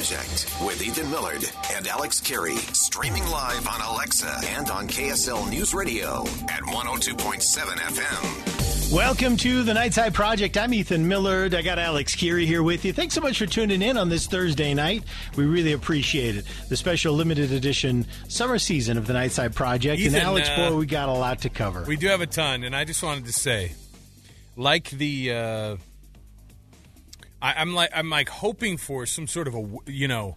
Project with Ethan Millard and Alex Kirry. Streaming live on Alexa and on KSL News Radio at 102.7 FM. Welcome to the Nightside Project. I'm Ethan Millard. I got Alex Kirry here with you. Thanks so much for tuning in on this Thursday night. We really appreciate it. The special limited edition summer season of the Nightside Project. Ethan, and Alex, uh, boy, we got a lot to cover. We do have a ton, and I just wanted to say, like the, uh, I, I'm like I'm like hoping for some sort of a you know,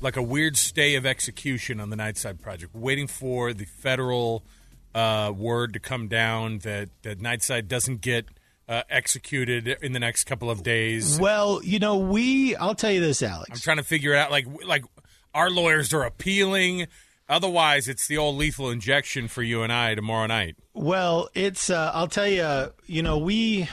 like a weird stay of execution on the Nightside Project, waiting for the federal uh, word to come down that that Nightside doesn't get uh, executed in the next couple of days. well, you know, we, I'll tell you this, Alex. I'm trying to figure out. Like like our lawyers are appealing. Otherwise, it's the old lethal injection for you and I tomorrow night. Well, it's, uh, I'll tell you, you know, we,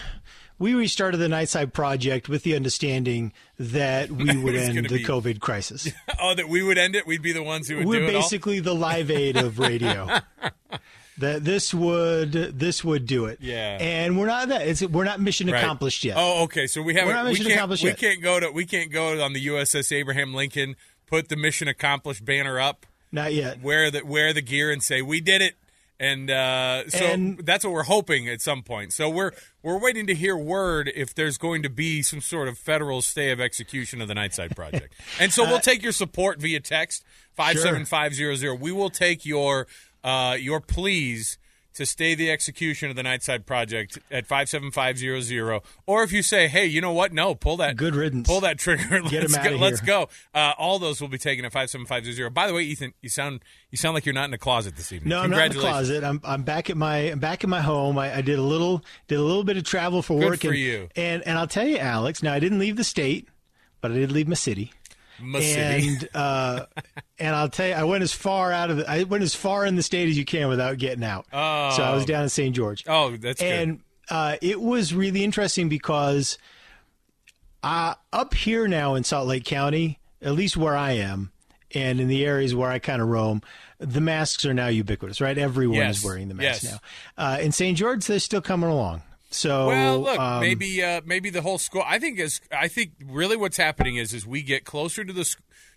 we restarted the Nightside Project with the understanding that we would end the be- COVID crisis. oh, that we would end it. We'd be the ones who would We're do it all? basically the live aid of radio. that this would this would do it. Yeah. And we're not that. It's we're not mission Right. accomplished yet. Oh, okay. So we haven't. not we mission can't. accomplished We yet. can't go to. We can't go on the USS Abraham Lincoln. Put the mission accomplished banner up. Not yet. Wear the wear the gear and say we did it. And uh, so And- that's what we're hoping at some point. So we're we're waiting to hear word if there's going to be some sort of federal stay of execution of the Nightside Project. And so Uh, we'll take your support via text five seven five zero zero. We will take your uh, your pleas to stay the execution of the Nightside Project at five seven five zero zero. Or if you say, hey, you know what? No, pull that Good riddance. Pull that trigger. Get let's 'em go. outta Let's go. Uh, all those will be taken at five seven five zero zero. By the way, Ethan, you sound you sound like you're not in a closet this evening. No, I'm not in the closet. I'm I'm back at my I'm back in my home. I, I did a little did a little bit of travel for Good work. for and, you. And and I'll tell you, Alex. Now I didn't leave the state, but I did leave my city. And uh, and I'll tell you, I went as far out of the, I went as far in the state as you can without getting out. Oh. So I was down in St. George. Oh, that's good. and uh, it was really interesting because uh, up here now in Salt Lake County, at least where I am, and in the areas where I kind of roam, the masks are now ubiquitous, right? Everyone Yes. is wearing the mask Yes. now. Uh, in St. George, they're still coming along. So Well, look, um, maybe uh, maybe the whole school. I think is I think really what's happening is is we get closer to the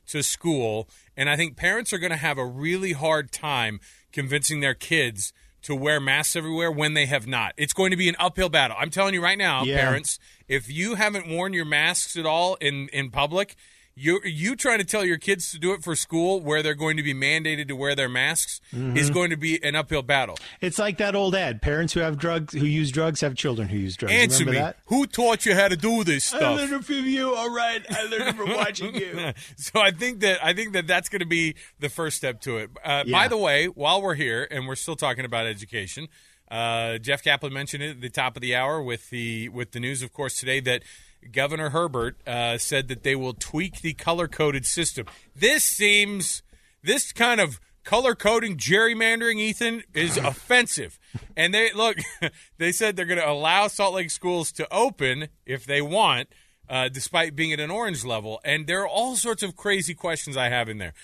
to school, and I think parents are going to have a really hard time convincing their kids to wear masks everywhere when they have not. It's going to be an uphill battle. I'm telling you right now, Yeah. parents, if you haven't worn your masks at all in in public. You you trying to tell your kids to do it for school where they're going to be mandated to wear their masks Mm-hmm. is going to be an uphill battle. it's like that old ad: parents who have drugs, who use drugs, have children who use drugs. Answer Remember me. that? Who taught you how to do this stuff? I learned it from you. All right, I learned it from watching you. so I think that I think that that's going to be the first step to it. Uh, Yeah. By the way, while we're here and we're still talking about education, uh, Jeff Kaplan mentioned it at the top of the hour with the with the news, of course, today that Governor Herbert uh, said that they will tweak the color coded system. This seems this kind of color coding gerrymandering ethan is offensive and they look they said they're going to allow salt lake schools to open if they want uh, despite being at an orange level. And there are all sorts of crazy questions I have in there.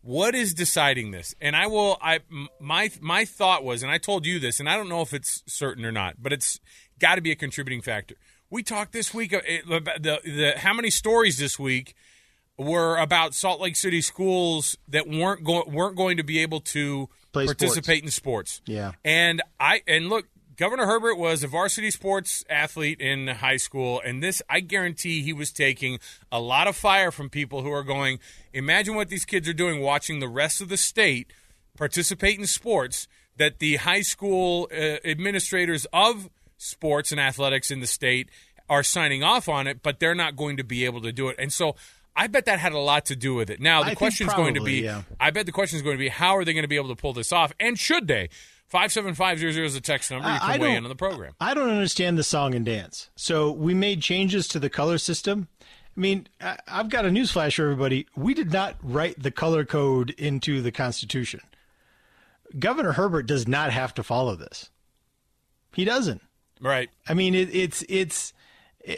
What is deciding this? And I will. I, my my thought was, and I told you this, and I don't know if it's certain or not, but it's got to be a contributing factor. We talked this week uh, about the the how many stories this week were about Salt Lake City schools that weren't going weren't going to be able to Play participate in sports. Yeah. And I and look, Governor Herbert was a varsity sports athlete in high school, and this I guarantee he was taking a lot of fire from people who are going, imagine what these kids are doing watching the rest of the state participate in sports that the high school uh, administrators of sports and athletics in the state are signing off on it, but they're not going to be able to do it. And so I bet that had a lot to do with it. Now, the question is going to be yeah. I bet the question is going to be how are they going to be able to pull this off, and should they? Five seven five zero zero is the text number. You I- can weigh in on the program. I don't understand the song and dance. So we made changes to the color system. I mean, I've got a newsflash for everybody. We did not write the color code into the Constitution. Governor Herbert does not have to follow this. He doesn't. Right. I mean, it, it's it's,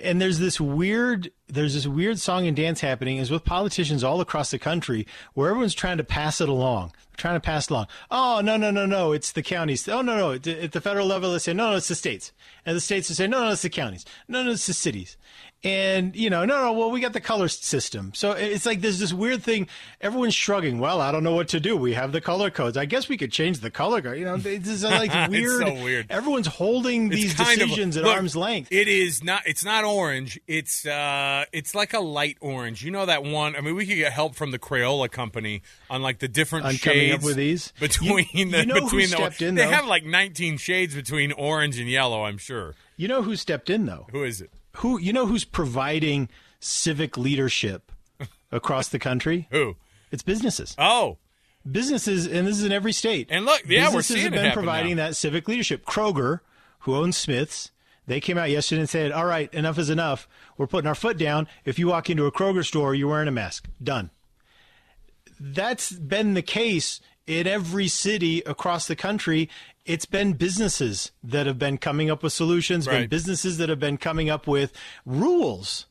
and there's this weird there's this weird song and dance happening is with politicians all across the country where everyone's trying to pass it along, trying to pass along. Oh no no no no! It's the counties. Oh no no! At the, federal level, they say no no it's the states, and the states will say no no it's the counties. No no it's the cities. And you know no no well we got the color system. So it's like there's this weird thing. Everyone's shrugging. Well I don't know what to do. We have the color codes. I guess we could change the color code. You know this is like weird. so weird. Everyone's holding these kind of- decisions at look, arm's length. It is not. It's not orange. It's uh, it's like a light orange. You know that one. I mean, we could get help from the Crayola company on like the different On shades coming up with these? between You- the you know who between the. stepped in, they though? have like 19 shades between orange and yellow. I'm sure. You know who stepped in though? Who is it? Who you know who's providing civic leadership across the country? Who? It's businesses. Oh, businesses, and this is in every state. And look, yeah, we're businesses seeing have been providing now. that civic leadership. Kroger, who owns Smiths, they came out yesterday and said, "All right, enough is enough. We're putting our foot down. If you walk into a Kroger store, you're wearing a mask. Done." That's been the case in every city across the country. It's been businesses that have been coming up with solutions, been Right. businesses that have been coming up with rules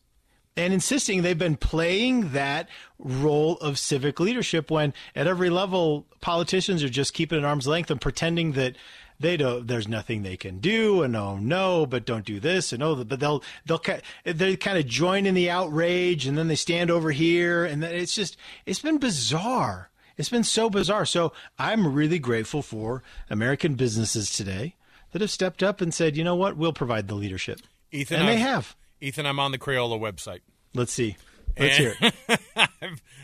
and insisting they've been playing that role of civic leadership when at every level politicians are just keeping at arm's length and pretending that they don't there's nothing they can do and oh no but don't do this and oh but they'll they'll they kind of join in the outrage and then they stand over here and then it's just it's been bizarre. It's been so bizarre. So i'm really grateful for american businesses today that have stepped up and said you know what? We'll provide the leadership. Ethan, and they I've- have. Ethan, I'm on the Crayola website. let's see. Let's hear it.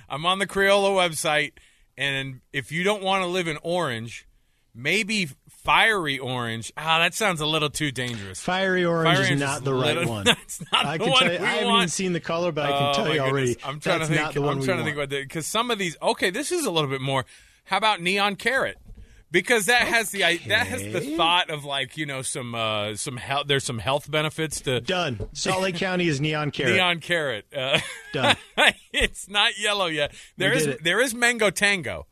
I'm on the Crayola website, and if you don't want to live in orange, maybe fiery orange. Ah, that sounds a little too dangerous. Fiery orange Fiery is not is the right one. that's not I the one you, we I haven't want. even seen the color, but I can Oh, tell you already. I'm trying to think. not the one I'm trying to think about that because some of these. Okay, this is a little bit more. How about neon carrot? Because that has the I that has the thought of like you know some uh, some health. There's some health benefits to Done. Salt Lake County is neon carrot. neon carrot. Uh, Done. it's not yellow yet. There is there is mango tango.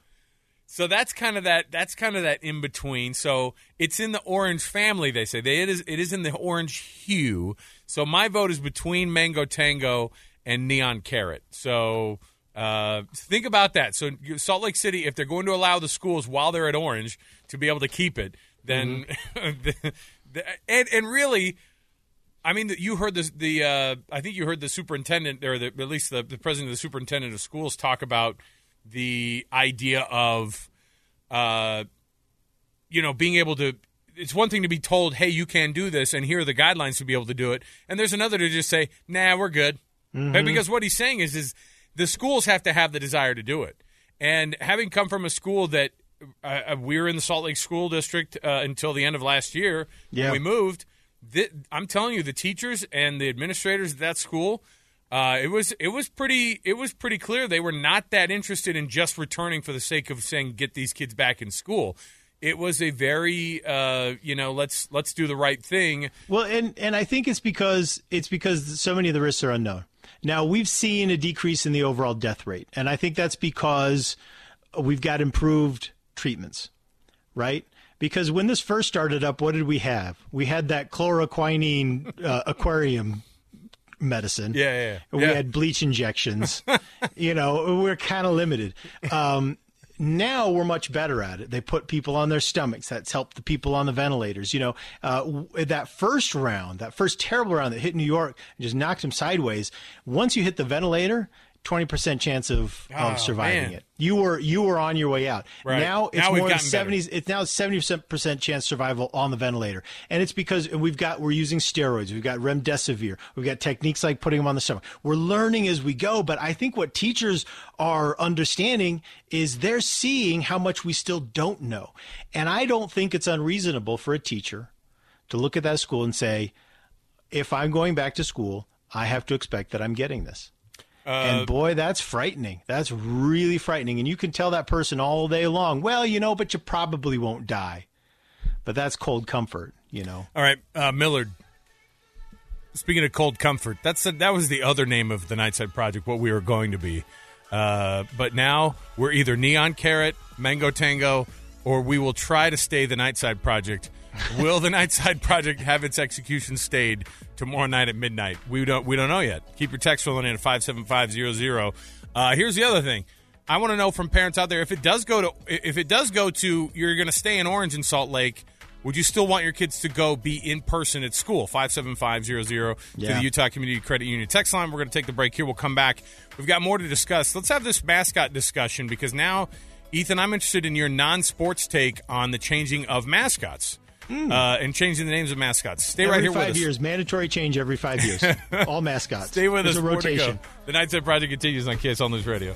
So that's kind of that that's kind of that in between. So it's in the orange family. They say they, it is it is in the orange hue. So my vote is between mango tango and neon carrot. So uh, think about that. So Salt Lake City, if they're going to allow the schools while they're at orange to be able to keep it, then the, the, and and really. I mean, you heard the the uh, I think you heard the superintendent or the, at least the, the president of the superintendent of schools talk about the idea of, uh, you know, being able to. It's one thing to be told, "Hey, you can do this," and here are the guidelines to be able to do it, and there's another to just say, "Nah, we're good," And because what he's saying is, is the schools have to have the desire to do it, and having come from a school that uh, we were in the Salt Lake School District uh, until the end of last year Yeah. when we moved. Th- I'm telling you, the teachers and the administrators at that school, uh, it was it was pretty it was pretty clear they were not that interested in just returning for the sake of saying get these kids back in school. It was a very uh, you know let's let's do the right thing. Well, and and I think it's because it's because so many of the risks are unknown. Now we've seen a decrease in the overall death rate, and I think that's because we've got improved treatments, right? Because when this first started up, what did we have? We had that chloroquine uh, aquarium medicine. Yeah, yeah, yeah. We Yeah. had bleach injections. you know, we're kind of limited. Um, now we're much better at it. They put people on their stomachs. That's helped the people on the ventilators. You know, uh, that first round, that first terrible round that hit New York just knocked them sideways. Once you hit the ventilator, twenty percent chance of, um, Oh, of surviving man. it. You were you were on your way out. Right. Now it's Now more than seventies. It's now seventy percent chance survival on the ventilator, and it's because we've got we're using steroids. We've got remdesivir. We've got techniques like putting them on the stomach. We're learning as we go. But I think what teachers are understanding is they're seeing how much we still don't know, and I don't think it's unreasonable for a teacher to look at that school and say, if I'm going back to school, I have to expect that I'm getting this. Uh, and boy, that's frightening. That's really frightening. And you can tell that person all day long, well, you know, but you probably won't die. But that's cold comfort, you know. All right, uh, Millard. Speaking of cold comfort, that's that was the other name of the Nightside Project. What we were going to be, uh, but now we're either Neon Carrot, Mango Tango, or we will try to stay the Nightside Project. Will the Nightside Project have its execution stayed tomorrow night at midnight? We don't. We don't know yet. Keep your text rolling in at five seven five zero zero. Uh, here's the other thing. I want to know from parents out there if it does go to if it does go to you're going to stay in Orange in Salt Lake. Would you still want your kids to go be in person at school? 57500 to the Utah Community Credit Union text line. We're going to take the break here. We'll come back. We've got more to discuss. Let's have this mascot discussion because now, Ethan, I'm interested in your non sports take on the changing of mascots uh, and changing the names of mascots. Stay every right here five with us. years, mandatory change every five years. All mascots. Stay with There's us. a rotation. The Nightside Project continues on KSL News Radio.